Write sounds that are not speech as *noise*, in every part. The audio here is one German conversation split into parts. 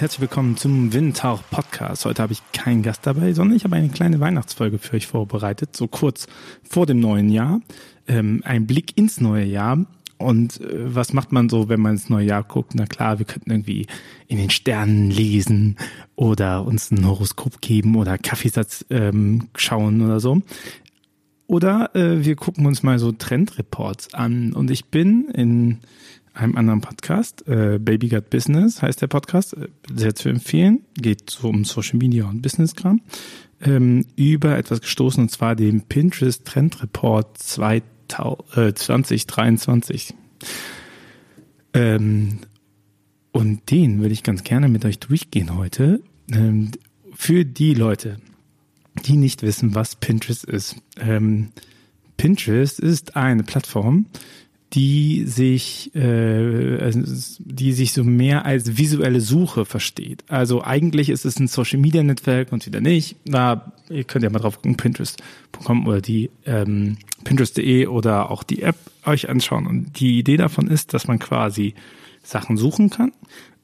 Herzlich willkommen zum Windtauch Podcast. Heute habe ich keinen Gast dabei, sondern ich habe eine kleine Weihnachtsfolge für euch vorbereitet, so kurz vor dem neuen Jahr. Ähm, ein Blick ins neue Jahr. Und äh, was macht man so, wenn man ins neue Jahr guckt? Na klar, wir könnten irgendwie in den Sternen lesen oder uns ein Horoskop geben oder Kaffeesatz ähm, schauen oder so. Oder äh, wir gucken uns mal so Trendreports an. Und ich bin in einem anderen Podcast, äh, Baby Got Business heißt der Podcast, äh, sehr zu empfehlen, geht so um Social Media und Business-Kram, ähm, über etwas gestoßen und zwar dem Pinterest Trend Report 2023. Äh, ähm, und den würde ich ganz gerne mit euch durchgehen heute. Ähm, für die Leute, die nicht wissen, was Pinterest ist. Ähm, Pinterest ist eine Plattform, die sich, äh, also, die sich so mehr als visuelle Suche versteht. Also eigentlich ist es ein Social Media Netzwerk und wieder nicht. Na, ihr könnt ja mal drauf gucken, Pinterest.com oder die ähm, Pinterest.de oder auch die App euch anschauen. Und die Idee davon ist, dass man quasi Sachen suchen kann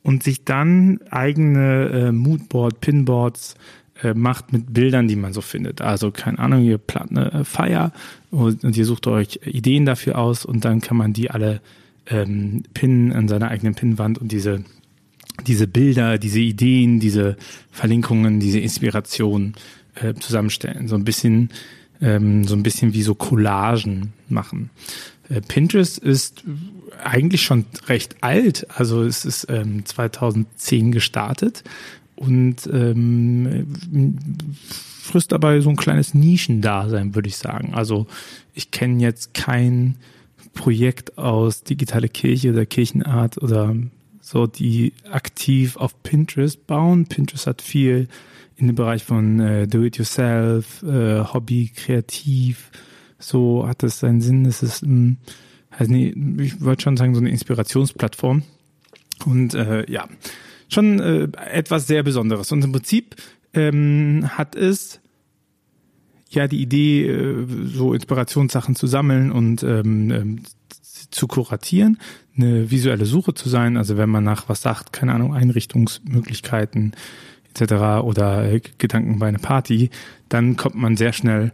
und sich dann eigene äh, Moodboard, Pinboards äh, macht mit Bildern, die man so findet. Also keine Ahnung, ihr plant eine äh, Feier und, und ihr sucht euch Ideen dafür aus und dann kann man die alle ähm, pinnen an seiner eigenen Pinnwand und diese diese Bilder, diese Ideen, diese Verlinkungen, diese Inspiration äh, zusammenstellen. So ein bisschen ähm, so ein bisschen wie so Collagen machen. Äh, Pinterest ist eigentlich schon recht alt, also es ist ähm, 2010 gestartet und ähm, frisst dabei so ein kleines Nischendasein, würde ich sagen. Also ich kenne jetzt kein Projekt aus digitale Kirche oder Kirchenart oder so, die aktiv auf Pinterest bauen. Pinterest hat viel in dem Bereich von äh, Do-it-yourself, äh, Hobby, Kreativ. So hat das seinen Sinn. Es ist, ähm, also nee, ich wollte schon sagen, so eine Inspirationsplattform. Und äh, ja, schon äh, etwas sehr Besonderes. Und im Prinzip ähm, hat es ja die Idee, äh, so Inspirationssachen zu sammeln und ähm, ähm, zu kuratieren, eine visuelle Suche zu sein. Also wenn man nach was sagt, keine Ahnung, Einrichtungsmöglichkeiten etc. oder äh, Gedanken bei einer Party, dann kommt man sehr schnell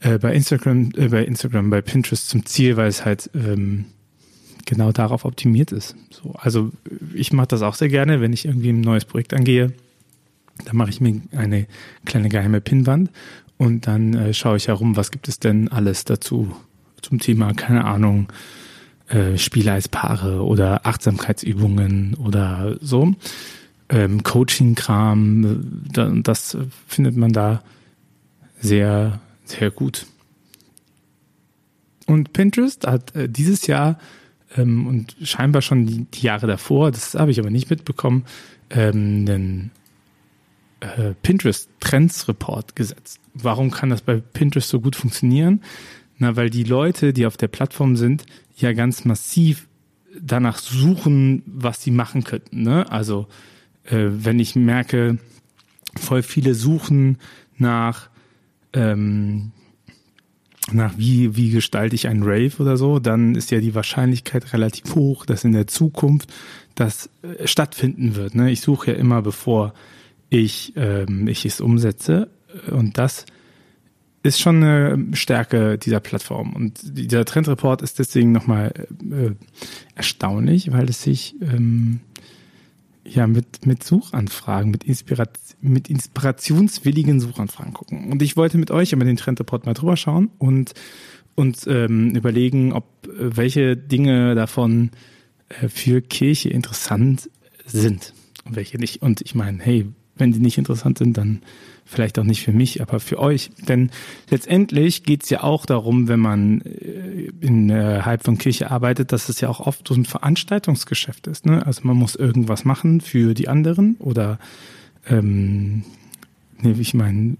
äh, bei Instagram, äh, bei Instagram, bei Pinterest zum Ziel, weil es halt ähm, genau darauf optimiert ist. So, also ich mache das auch sehr gerne, wenn ich irgendwie ein neues Projekt angehe. Dann mache ich mir eine kleine geheime Pinnwand und dann äh, schaue ich herum, was gibt es denn alles dazu zum Thema, keine Ahnung, äh, Spiele als Paare oder Achtsamkeitsübungen oder so. Ähm, Coaching-Kram, da, das findet man da sehr, sehr gut. Und Pinterest hat äh, dieses Jahr ähm, und scheinbar schon die, die Jahre davor, das habe ich aber nicht mitbekommen, ähm, den äh, Pinterest Trends Report gesetzt. Warum kann das bei Pinterest so gut funktionieren? Na, weil die Leute, die auf der Plattform sind, ja ganz massiv danach suchen, was sie machen könnten. Ne? Also äh, wenn ich merke, voll viele suchen nach ähm, nach wie, wie gestalte ich einen Rave oder so, dann ist ja die Wahrscheinlichkeit relativ hoch, dass in der Zukunft das äh, stattfinden wird. Ne? Ich suche ja immer, bevor ich, ähm, ich es umsetze. Und das ist schon eine Stärke dieser Plattform. Und dieser Trendreport ist deswegen nochmal äh, erstaunlich, weil es sich ähm, ja mit, mit Suchanfragen, mit, Inspirat mit inspirationswilligen Suchanfragen gucken. Und ich wollte mit euch über den Trendreport mal drüber schauen und und ähm, überlegen, ob äh, welche Dinge davon äh, für Kirche interessant sind und welche nicht. Und ich meine, hey, wenn die nicht interessant sind, dann vielleicht auch nicht für mich, aber für euch. Denn letztendlich geht's ja auch darum, wenn man äh, innerhalb von Kirche arbeitet, dass es ja auch oft so ein Veranstaltungsgeschäft ist. Ne? Also man muss irgendwas machen für die anderen oder ähm, nee, ich meine,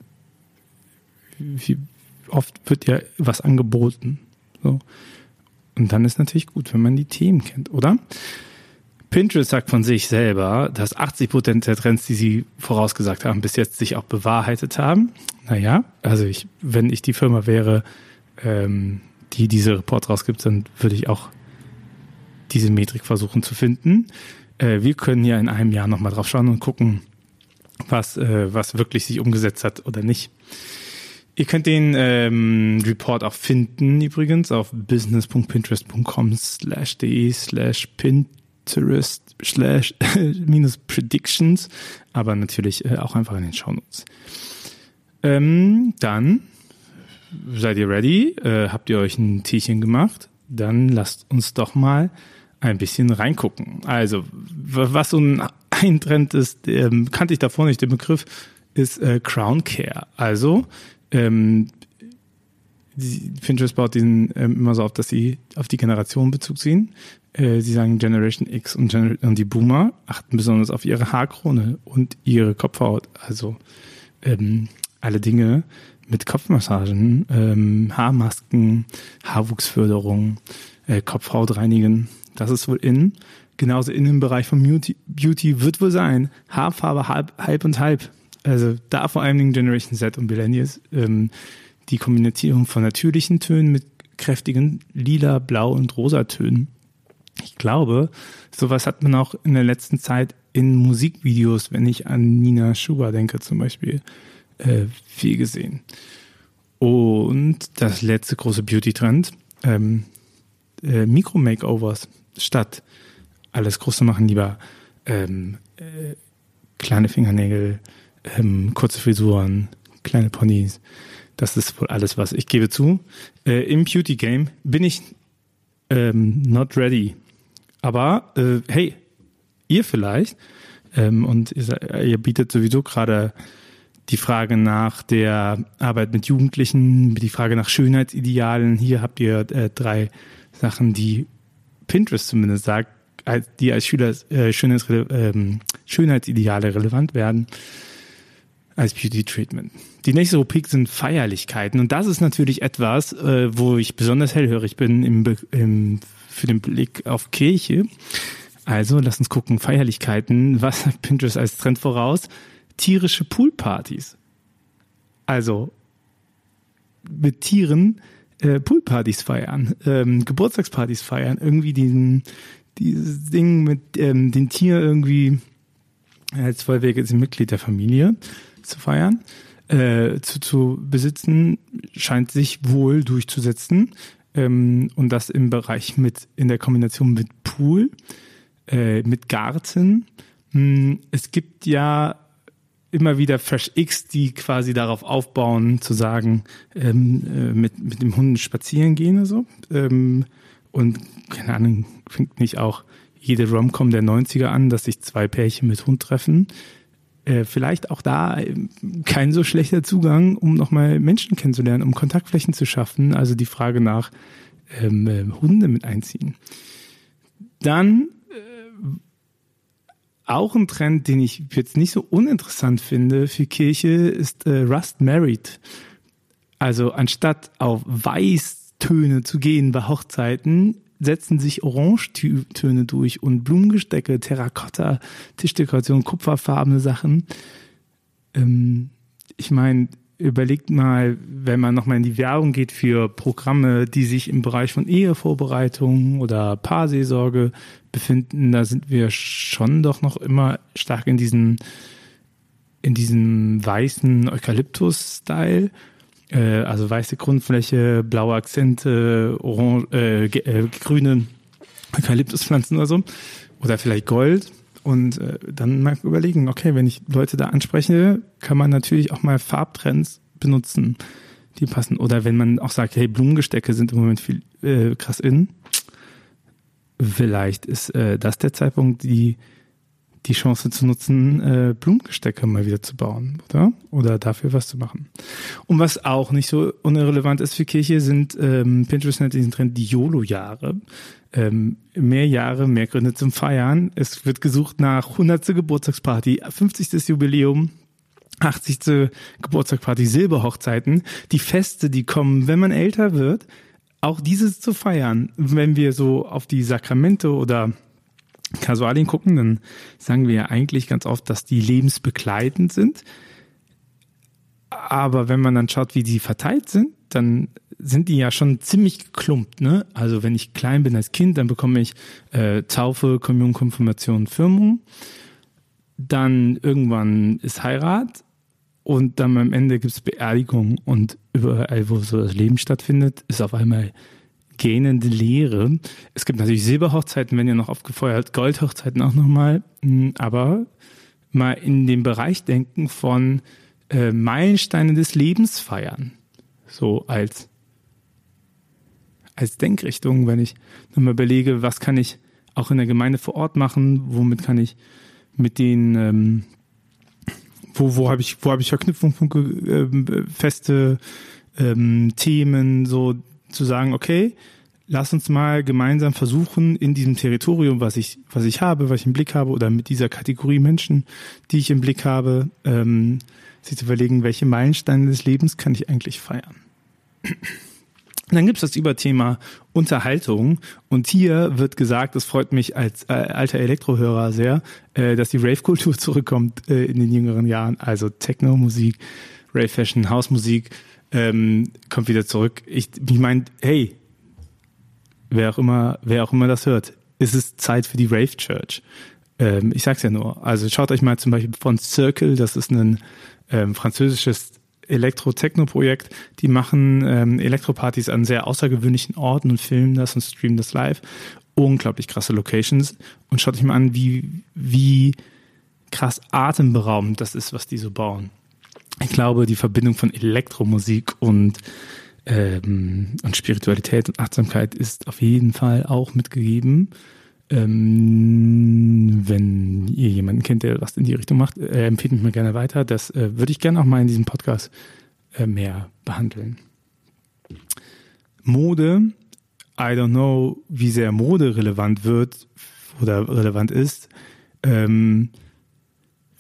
wie oft wird ja was angeboten. So. Und dann ist natürlich gut, wenn man die Themen kennt, oder? Pinterest sagt von sich selber, dass 80 Prozent der Trends, die sie vorausgesagt haben, bis jetzt sich auch bewahrheitet haben. Naja, also ich, wenn ich die Firma wäre, ähm, die diese Report rausgibt, dann würde ich auch diese Metrik versuchen zu finden. Äh, wir können ja in einem Jahr nochmal drauf schauen und gucken, was, äh, was wirklich sich umgesetzt hat oder nicht. Ihr könnt den ähm, Report auch finden übrigens auf business.pinterest.com slash de slash Pinterest slash minus predictions, aber natürlich äh, auch einfach in den Shownotes. Ähm, dann seid ihr ready? Äh, habt ihr euch ein Tierchen gemacht? Dann lasst uns doch mal ein bisschen reingucken. Also, was so ein, ein Trend ist, ähm, kannte ich davor nicht den Begriff, ist äh, Crown Care. Also, ähm, Pinterest baut diesen ähm, immer so auf, dass sie auf die Generation Bezug ziehen. Äh, sie sagen Generation X und, Gener und die Boomer achten besonders auf ihre Haarkrone und ihre Kopfhaut. Also ähm, alle Dinge mit Kopfmassagen, ähm, Haarmasken, Haarwuchsförderung, äh, Kopfhaut reinigen. Das ist wohl in. Genauso in dem Bereich von Beauty, Beauty wird wohl sein. Haarfarbe halb, halb und halb. Also da vor allen Dingen Generation Z und Millennials. Ähm, die Kombination von natürlichen Tönen mit kräftigen lila, blau und rosa Tönen. Ich glaube, sowas hat man auch in der letzten Zeit in Musikvideos, wenn ich an Nina Schuber denke zum Beispiel, äh, viel gesehen. Und das letzte große Beauty-Trend, ähm, äh, Mikro-Makeovers statt alles Große machen, lieber ähm, äh, kleine Fingernägel, ähm, kurze Frisuren, kleine Ponys. Das ist wohl alles, was ich gebe zu. Äh, Im Beauty Game bin ich ähm, not ready. Aber äh, hey, ihr vielleicht, ähm, und ihr, ihr bietet sowieso gerade die Frage nach der Arbeit mit Jugendlichen, die Frage nach Schönheitsidealen. Hier habt ihr äh, drei Sachen, die Pinterest zumindest sagt, als, die als Schüler äh, Schönheits, ähm, Schönheitsideale relevant werden als Beauty Treatment. Die nächste Rubrik sind Feierlichkeiten und das ist natürlich etwas, äh, wo ich besonders hellhörig bin im, im, für den Blick auf Kirche. Also lass uns gucken, Feierlichkeiten. Was sagt Pinterest als Trend voraus? Tierische Poolpartys. Also mit Tieren äh, Poolpartys feiern, ähm, Geburtstagspartys feiern, irgendwie diesen, dieses Ding mit ähm, den Tier irgendwie als vollwertiges Mitglied der Familie zu feiern, äh, zu, zu besitzen, scheint sich wohl durchzusetzen. Ähm, und das im Bereich mit, in der Kombination mit Pool, äh, mit Garten. Hm, es gibt ja immer wieder Fresh X, die quasi darauf aufbauen, zu sagen, ähm, äh, mit, mit dem Hund spazieren gehen oder so. Ähm, und keine Ahnung, fängt nicht auch jede Romcom der 90er an, dass sich zwei Pärchen mit Hund treffen. Äh, vielleicht auch da äh, kein so schlechter Zugang, um nochmal Menschen kennenzulernen, um Kontaktflächen zu schaffen. Also die Frage nach ähm, äh, Hunde mit einziehen. Dann auch ein Trend, den ich jetzt nicht so uninteressant finde für Kirche, ist Rust Married. Also anstatt auf Weißtöne zu gehen bei Hochzeiten, setzen sich Orangetöne durch und Blumengestecke, Terrakotta, Tischdekoration, kupferfarbene Sachen. Ähm, ich meine, überlegt mal, wenn man nochmal in die Werbung geht für Programme, die sich im Bereich von Ehevorbereitung oder Paarseelsorge befinden, da sind wir schon doch noch immer stark in diesem, in diesem weißen Eukalyptus-Style. Äh, also weiße Grundfläche, blaue Akzente, orange, äh, äh, grüne Eukalyptuspflanzen oder so. Oder vielleicht Gold. Und äh, dann mal überlegen, okay, wenn ich Leute da anspreche, kann man natürlich auch mal Farbtrends benutzen, die passen. Oder wenn man auch sagt, hey, Blumengestecke sind im Moment viel äh, krass in. Vielleicht ist äh, das der Zeitpunkt, die die Chance zu nutzen, äh, Blumengestecke mal wieder zu bauen, oder? Oder dafür was zu machen. Und was auch nicht so unrelevant ist für Kirche, sind ähm, Pinterest nennt diesen Trend die YOLO-Jahre ähm, mehr Jahre, mehr Gründe zum Feiern. Es wird gesucht nach 100. Geburtstagsparty, 50. Jubiläum, 80. Geburtstagsparty, Silberhochzeiten. Die Feste, die kommen, wenn man älter wird, auch dieses zu feiern. Wenn wir so auf die Sakramente oder Kasualien gucken, dann sagen wir ja eigentlich ganz oft, dass die lebensbegleitend sind. Aber wenn man dann schaut, wie die verteilt sind, dann sind die ja schon ziemlich geklumpt, ne? Also wenn ich klein bin als Kind, dann bekomme ich äh, Taufe, Kommunion, Konfirmation, Firmung. Dann irgendwann ist Heirat und dann am Ende gibt's Beerdigung und überall, wo so das Leben stattfindet, ist auf einmal gähnende Leere. Es gibt natürlich Silberhochzeiten, wenn ihr noch aufgefeuert, Goldhochzeiten auch nochmal, hm, aber mal in den Bereich denken von äh, Meilensteine des Lebens feiern. So als, als Denkrichtung, wenn ich nochmal überlege, was kann ich auch in der Gemeinde vor Ort machen, womit kann ich mit den, ähm, wo, wo habe ich, wo ich Verknüpfungspunkte, äh, feste ähm, Themen, so zu sagen, okay, lass uns mal gemeinsam versuchen, in diesem Territorium, was ich, was ich habe, was ich im Blick habe, oder mit dieser Kategorie Menschen, die ich im Blick habe, ähm, sich zu überlegen, welche Meilensteine des Lebens kann ich eigentlich feiern. Und dann gibt's das Überthema Unterhaltung. Und hier wird gesagt, das freut mich als äh, alter Elektrohörer sehr, äh, dass die Rave-Kultur *laughs* zurückkommt äh, in den jüngeren Jahren. Also Techno-Musik, Rave-Fashion, Hausmusik ähm, kommt wieder zurück. Ich, ich meine, hey, wer auch immer, wer auch immer das hört, ist es Zeit für die Rave Church. Ähm, ich sag's ja nur. Also schaut euch mal zum Beispiel von Circle, das ist ein ähm, französisches Elektro-Techno-Projekt. Die machen ähm, Elektropartys an sehr außergewöhnlichen Orten und filmen das und streamen das live. Unglaublich krasse Locations. Und schaut euch mal an, wie, wie krass atemberaubend das ist, was die so bauen. Ich glaube, die Verbindung von Elektromusik und ähm, und Spiritualität und Achtsamkeit ist auf jeden Fall auch mitgegeben. Ähm, wenn ihr jemanden kennt, der was in die Richtung macht, äh, empfehlt mich mir gerne weiter. Das äh, würde ich gerne auch mal in diesem Podcast äh, mehr behandeln. Mode, I don't know, wie sehr Mode relevant wird oder relevant ist. Ähm,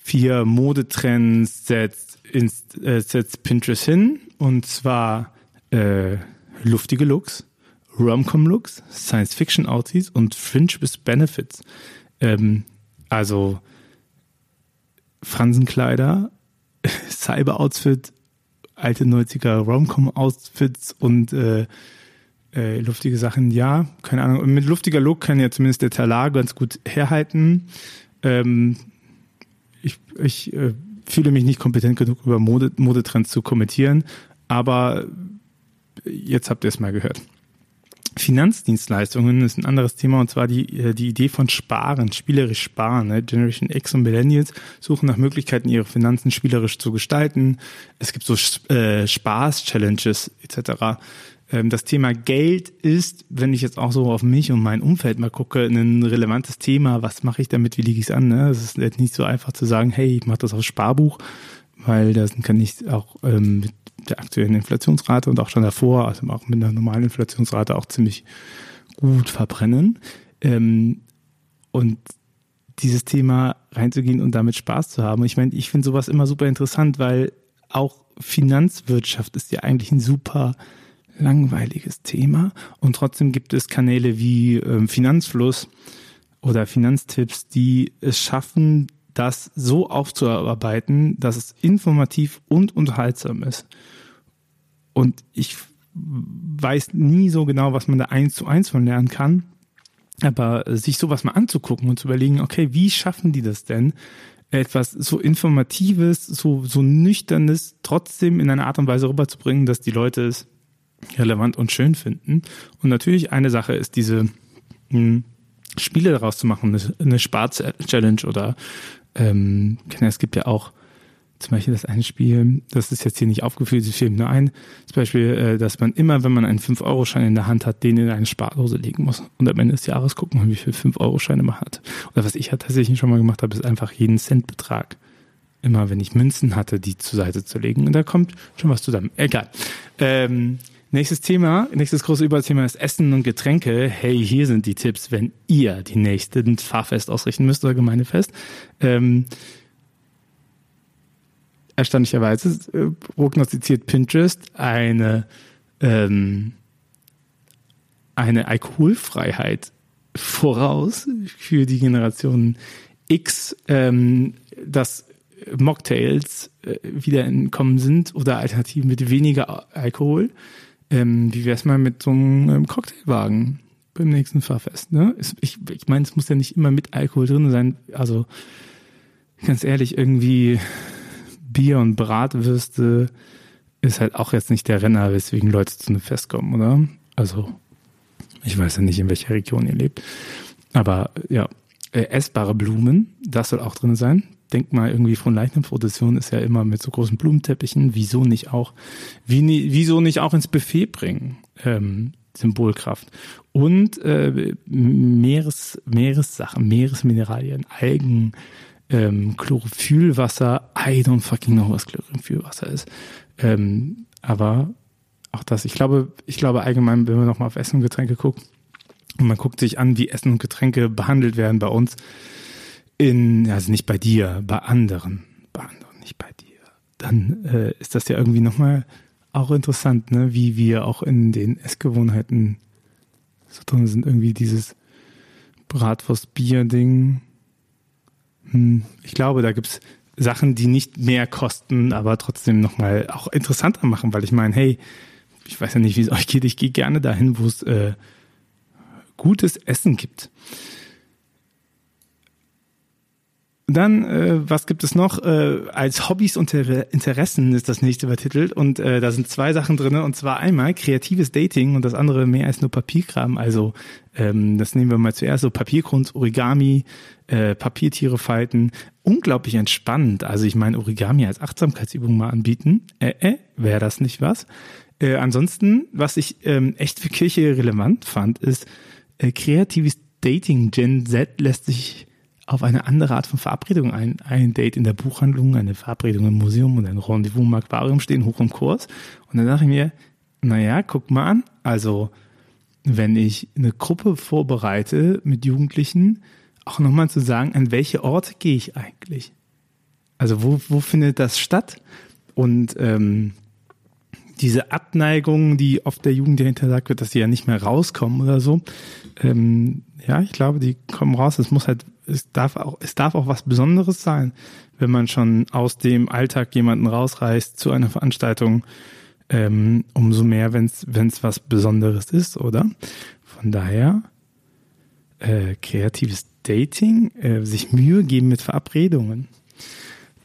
vier Modetrends setzt, ins, äh, setzt Pinterest hin und zwar äh, luftige Looks, Rom-Com-Looks, Science-Fiction-Outfits und Fringe bis Benefits. Ähm, also Fransenkleider, *laughs* Cyber-Outfit, alte 90er Rom-Com-Outfits und äh, äh, luftige Sachen, ja, keine Ahnung. Mit luftiger Look kann ja zumindest der Talar ganz gut herhalten. Ähm, ich ich äh, fühle mich nicht kompetent genug, über Mode, Modetrends zu kommentieren, aber jetzt habt ihr es mal gehört. Finanzdienstleistungen ist ein anderes Thema und zwar die, äh, die Idee von Sparen, spielerisch sparen. Ne? Generation X und Millennials suchen nach Möglichkeiten, ihre Finanzen spielerisch zu gestalten. Es gibt so äh, Spaß-Challenges etc. Ähm, das Thema Geld ist, wenn ich jetzt auch so auf mich und mein Umfeld mal gucke, ein relevantes Thema. Was mache ich damit? Wie liege ich es an? Ne? Es ist nicht so einfach zu sagen, hey, ich mache das aufs Sparbuch, weil das kann ich auch ähm, mit der aktuellen Inflationsrate und auch schon davor, also auch mit einer normalen Inflationsrate auch ziemlich gut verbrennen. Ähm, und dieses Thema reinzugehen und damit Spaß zu haben. Ich meine, ich finde sowas immer super interessant, weil auch Finanzwirtschaft ist ja eigentlich ein super langweiliges Thema und trotzdem gibt es Kanäle wie ähm, Finanzfluss oder Finanztipps, die es schaffen, das so aufzuarbeiten, dass es informativ und unterhaltsam ist. Und ich weiß nie so genau, was man da eins zu eins von lernen kann. Aber sich sowas mal anzugucken und zu überlegen, okay, wie schaffen die das denn? Etwas so Informatives, so, so Nüchternes trotzdem in einer Art und Weise rüberzubringen, dass die Leute es relevant und schön finden. Und natürlich eine Sache ist diese hm, Spiele daraus zu machen, eine, eine Spar-Challenge oder ähm, es gibt ja auch zum Beispiel das eine Spiel, das ist jetzt hier nicht aufgeführt, ich filme nur ein, zum Beispiel, äh, dass man immer, wenn man einen 5-Euro-Schein in der Hand hat, den in eine Spardose legen muss und am Ende des Jahres gucken, wie viel 5-Euro-Scheine man hat. Oder was ich halt tatsächlich schon mal gemacht habe, ist einfach jeden Centbetrag immer, wenn ich Münzen hatte, die zur Seite zu legen. Und da kommt schon was zusammen. Egal. Ähm, nächstes Thema, nächstes große Überthema ist Essen und Getränke. Hey, hier sind die Tipps, wenn ihr die nächsten Fahrfest ausrichten müsst oder Gemeindefest. Ähm, erstaunlicherweise äh, prognostiziert Pinterest eine, ähm, eine Alkoholfreiheit voraus für die Generation X, ähm, dass Mocktails äh, wieder entkommen sind oder Alternativen mit weniger Alkohol. Ähm, wie wär's mal mit so einem ähm, Cocktailwagen beim nächsten Fahrfest? Ne? Ich, ich meine, es muss ja nicht immer mit Alkohol drin sein. Also ganz ehrlich, irgendwie Bier und Bratwürste ist halt auch jetzt nicht der Renner, weswegen Leute zu einem Fest kommen, oder? Also, ich weiß ja nicht, in welcher Region ihr lebt. Aber ja, äh, essbare Blumen, das soll auch drin sein. Denk mal irgendwie von Leichnamsprozession ist ja immer mit so großen Blumenteppichen. Wieso nicht auch, wie, wieso nicht auch ins Buffet bringen? Ähm, Symbolkraft. Und äh, Meeres, Meeressachen, Meeresmineralien, Algen, ähm, Chlorophyllwasser. I don't fucking know, was Chlorophyllwasser ist. Ähm, aber auch das, ich glaube, ich glaube allgemein, wenn man nochmal auf Essen und Getränke guckt, und man guckt sich an, wie Essen und Getränke behandelt werden bei uns, in, also nicht bei dir, bei anderen, bei anderen, nicht bei dir, dann äh, ist das ja irgendwie nochmal auch interessant, ne, wie wir auch in den Essgewohnheiten so drin sind, irgendwie dieses Bratwurst-Bier-Ding. Hm, ich glaube, da gibt's Sachen, die nicht mehr kosten, aber trotzdem nochmal auch interessanter machen, weil ich meine, hey, ich weiß ja nicht, wie es euch geht, ich gehe gerne dahin, wo es äh, gutes Essen gibt. Dann, äh, was gibt es noch? Äh, als Hobbys und Interessen ist das nächste übertitelt. Und äh, da sind zwei Sachen drin. Und zwar einmal kreatives Dating und das andere mehr als nur Papierkram. Also ähm, das nehmen wir mal zuerst. So Papierkunst, Origami, äh, Papiertiere falten. Unglaublich entspannend. Also ich meine, Origami als Achtsamkeitsübung mal anbieten. Äh, äh, wäre das nicht was? Äh, ansonsten, was ich ähm, echt für Kirche relevant fand, ist äh, kreatives Dating. Gen Z lässt sich auf eine andere Art von Verabredung ein. Ein Date in der Buchhandlung, eine Verabredung im Museum und ein Rendezvous im Aquarium stehen hoch im Kurs. Und dann dachte ich mir, naja, guck mal an. Also, wenn ich eine Gruppe vorbereite mit Jugendlichen, auch nochmal zu sagen, an welche Orte gehe ich eigentlich? Also, wo, wo findet das statt? Und ähm, diese Abneigung, die oft der Jugend dahinter sagt wird, dass sie ja nicht mehr rauskommen oder so, ähm, ja, ich glaube, die kommen raus. Es muss halt es darf auch, es darf auch was Besonderes sein, wenn man schon aus dem Alltag jemanden rausreißt zu einer Veranstaltung, ähm, umso mehr, wenn es was Besonderes ist, oder? Von daher äh, kreatives Dating, äh, sich Mühe geben mit Verabredungen.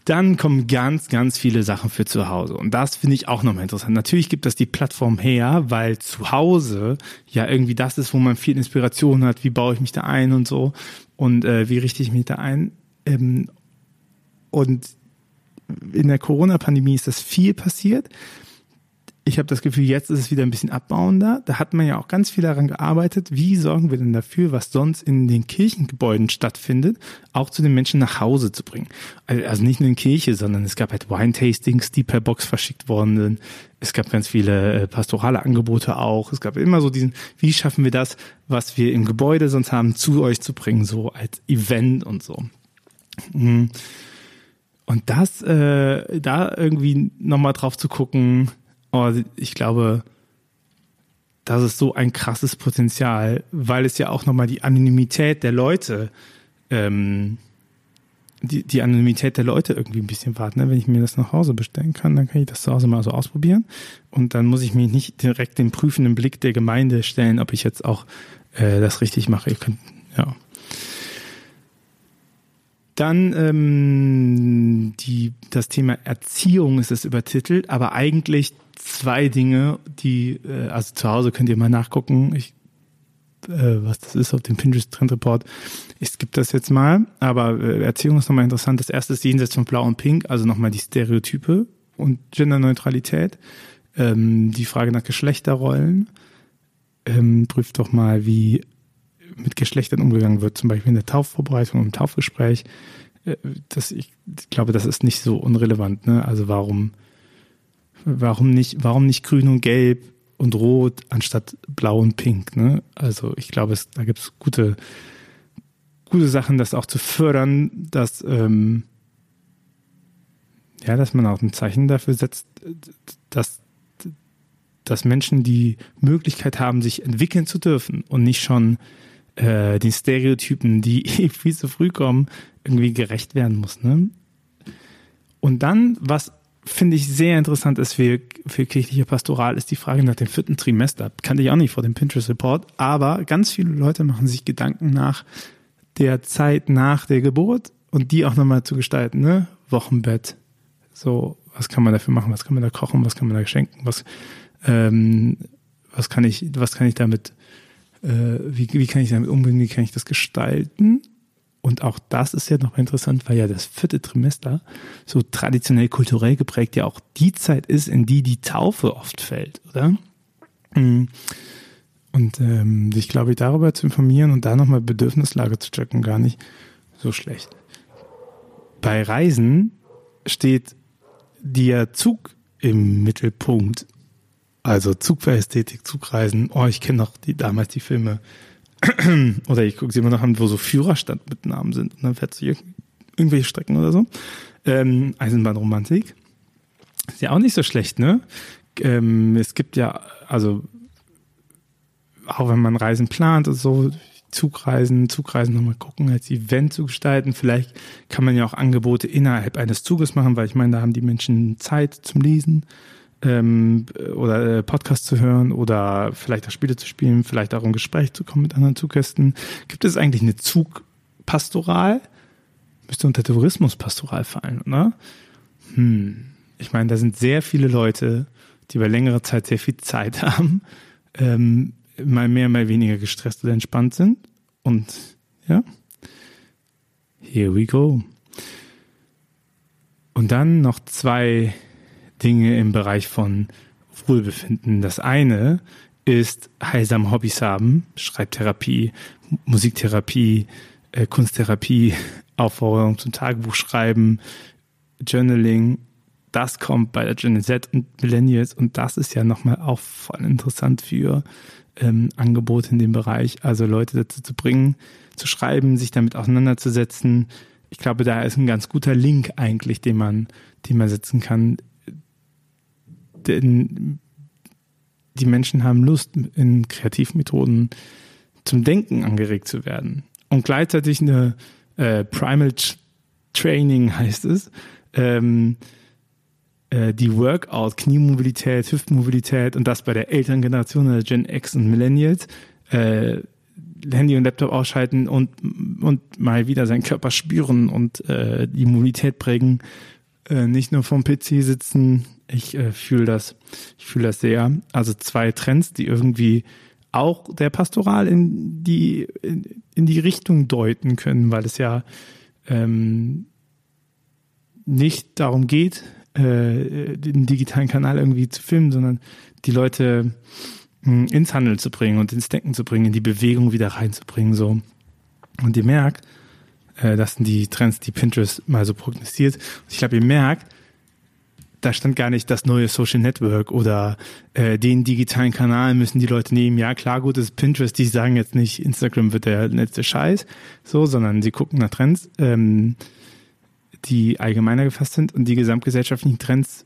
Dann kommen ganz, ganz viele Sachen für zu Hause. Und das finde ich auch nochmal interessant. Natürlich gibt das die Plattform her, weil zu Hause ja irgendwie das ist, wo man viel Inspiration hat. Wie baue ich mich da ein und so. Und äh, wie richte ich mich da ein? Ähm, und in der Corona-Pandemie ist das viel passiert ich habe das Gefühl, jetzt ist es wieder ein bisschen abbauender. Da hat man ja auch ganz viel daran gearbeitet. Wie sorgen wir denn dafür, was sonst in den Kirchengebäuden stattfindet, auch zu den Menschen nach Hause zu bringen? Also nicht nur in Kirche, sondern es gab halt Wine-Tastings, die per Box verschickt worden sind. Es gab ganz viele äh, pastorale Angebote auch. Es gab immer so diesen, wie schaffen wir das, was wir im Gebäude sonst haben, zu euch zu bringen, so als Event und so. Mhm. Und das, äh, da irgendwie nochmal drauf zu gucken, aber ich glaube, das ist so ein krasses Potenzial, weil es ja auch nochmal die Anonymität der Leute, ähm, die, die Anonymität der Leute irgendwie ein bisschen warten. Ne? Wenn ich mir das nach Hause bestellen kann, dann kann ich das zu Hause mal so ausprobieren. Und dann muss ich mich nicht direkt den prüfenden Blick der Gemeinde stellen, ob ich jetzt auch äh, das richtig mache. Könnt, ja. Dann ähm, die, das Thema Erziehung ist es übertitelt, aber eigentlich zwei Dinge, die, äh, also zu Hause könnt ihr mal nachgucken, ich, äh, was das ist auf dem Pinterest Trend Report. Ich skippe das jetzt mal, aber äh, Erziehung ist nochmal interessant. Das erste ist jenseits von Blau und Pink, also nochmal die Stereotype und Genderneutralität, ähm, die Frage nach Geschlechterrollen. Ähm, prüft doch mal, wie mit Geschlechtern umgegangen wird, zum Beispiel in der Taufvorbereitung im Taufgespräch. Äh, das, ich glaube, das ist nicht so unrelevant. Ne? Also warum Warum nicht, warum nicht grün und gelb und rot anstatt blau und pink? Ne? Also ich glaube, es, da gibt es gute, gute Sachen, das auch zu fördern, dass, ähm, ja, dass man auch ein Zeichen dafür setzt, dass, dass Menschen die Möglichkeit haben, sich entwickeln zu dürfen und nicht schon äh, den Stereotypen, die *laughs* viel zu früh kommen, irgendwie gerecht werden muss. Ne? Und dann, was finde ich sehr interessant ist für, für kirchliche Pastoral, ist die Frage nach dem vierten Trimester. Kannte ich auch nicht vor dem Pinterest Report, aber ganz viele Leute machen sich Gedanken nach der Zeit nach der Geburt und die auch nochmal zu gestalten, ne? Wochenbett. So, was kann man dafür machen? Was kann man da kochen? Was kann man da schenken? Was, ähm, was kann ich, was kann ich damit, äh, wie, wie kann ich damit umgehen? Wie kann ich das gestalten? Und auch das ist ja noch interessant, weil ja das vierte Trimester so traditionell kulturell geprägt ja auch die Zeit ist, in die die Taufe oft fällt, oder? Mhm. Und ähm, sich, glaube ich, darüber zu informieren und da nochmal Bedürfnislage zu checken, gar nicht so schlecht. Bei Reisen steht der Zug im Mittelpunkt. Also Zug für Ästhetik, Zugreisen. Oh, ich kenne noch die, damals die Filme *clears throat* oder ich gucke sie immer noch an, wo so Führerstand mit Namen sind und dann fährt sie irgendwelche Strecken oder so. Ähm, Eisenbahnromantik. Ist ja auch nicht so schlecht, ne? Ähm, es gibt ja, also auch wenn man Reisen plant und so, Zugreisen, Zugreisen nochmal gucken, als Event zu gestalten. Vielleicht kann man ja auch Angebote innerhalb eines Zuges machen, weil ich meine, da haben die Menschen Zeit zum Lesen ähm, oder äh, Podcast zu hören oder vielleicht auch Spiele zu spielen, vielleicht auch im Gespräch zu kommen mit anderen Zuggästen. Gibt es eigentlich eine Zugpastoral? Müsste unter Tourismuspastoral fallen, oder? Hm. Ich meine, da sind sehr viele Leute, die über längere Zeit sehr viel Zeit *laughs* haben, ähm, mal mehr, mal weniger gestresst oder entspannt sind. Und ja, here we go. Und dann noch zwei Dinge im Bereich von Wohlbefinden. Das eine ist heilsam Hobbys haben, Schreibtherapie, Musiktherapie, äh, Kunsttherapie, *laughs* Aufforderung zum Tagebuch schreiben, Journaling. Das kommt bei der Gen Z und Millennials und das ist ja nochmal auch voll interessant für ähm, Angebote in dem Bereich. Also Leute dazu zu bringen, zu schreiben, sich damit auseinanderzusetzen. Ich glaube, da ist ein ganz guter Link eigentlich, den man, den man setzen kann denn die Menschen haben Lust, in Kreativmethoden zum Denken angeregt zu werden. Und gleichzeitig eine äh, Primal Training *laughs* heißt es, ähm, äh, die Workout, Kniemobilität, Hüftmobilität und das bei der älteren Generation der Gen X und Millennials, äh, Handy und Laptop ausschalten und, und mal wieder seinen Körper spüren und äh, die Mobilität prägen, äh, nicht nur vom PC sitzen ich äh, fühle das, ich fühle das sehr. Also zwei Trends, die irgendwie auch der Pastoral in die in, in die Richtung deuten können, weil es ja ähm, nicht darum geht, äh, den digitalen Kanal irgendwie zu filmen, sondern die Leute mh, hm, ins Handeln zu bringen und ins Denken zu bringen, in die Bewegung wieder reinzubringen. So. Und ihr merkt, äh, das sind die Trends, die Pinterest mal so prognostiert. Und ich glaube, ihr merkt, da stand gar nicht das neue Social Network oder äh, den digitalen Kanal müssen die Leute nehmen. Ja, klar, gut, das ist Pinterest, die sagen jetzt nicht, Instagram wird der letzte Scheiß, so, sondern sie gucken nach Trends, ähm, die allgemeiner gefasst sind und die gesamtgesellschaftlichen Trends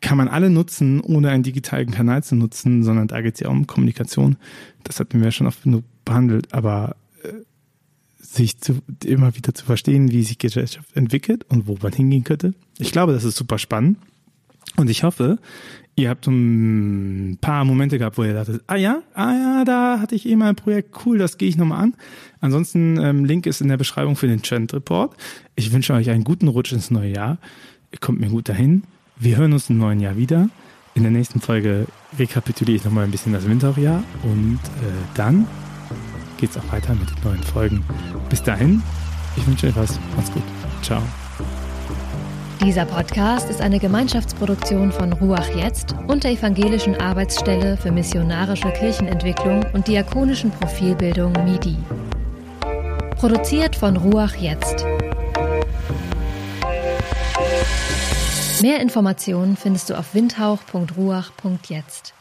kann man alle nutzen, ohne einen digitalen Kanal zu nutzen, sondern da geht es ja um Kommunikation. Das hatten wir ja schon oft genug behandelt, aber sich zu, immer wieder zu verstehen, wie sich Gesellschaft entwickelt und wo man hingehen könnte. Ich glaube, das ist super spannend. Und ich hoffe, ihr habt ein paar Momente gehabt, wo ihr dachtet, ah ja, ah ja, da hatte ich eh mal ein Projekt, cool, das gehe ich nochmal an. Ansonsten, ähm, Link ist in der Beschreibung für den Trend Report. Ich wünsche euch einen guten Rutsch ins neue Jahr. Ihr kommt mir gut dahin. Wir hören uns im neuen Jahr wieder. In der nächsten Folge rekapituliere ich nochmal ein bisschen das Winterjahr und äh, dann geht es auch weiter mit neuen Folgen. Bis dahin, ich wünsche euch was. Macht's gut. Ciao. Dieser Podcast ist eine Gemeinschaftsproduktion von Ruach Jetzt und der Evangelischen Arbeitsstelle für missionarische Kirchenentwicklung und diakonischen Profilbildung MIDI. Produziert von Ruach Jetzt. Mehr Informationen findest du auf windhauch.ruach.jetzt.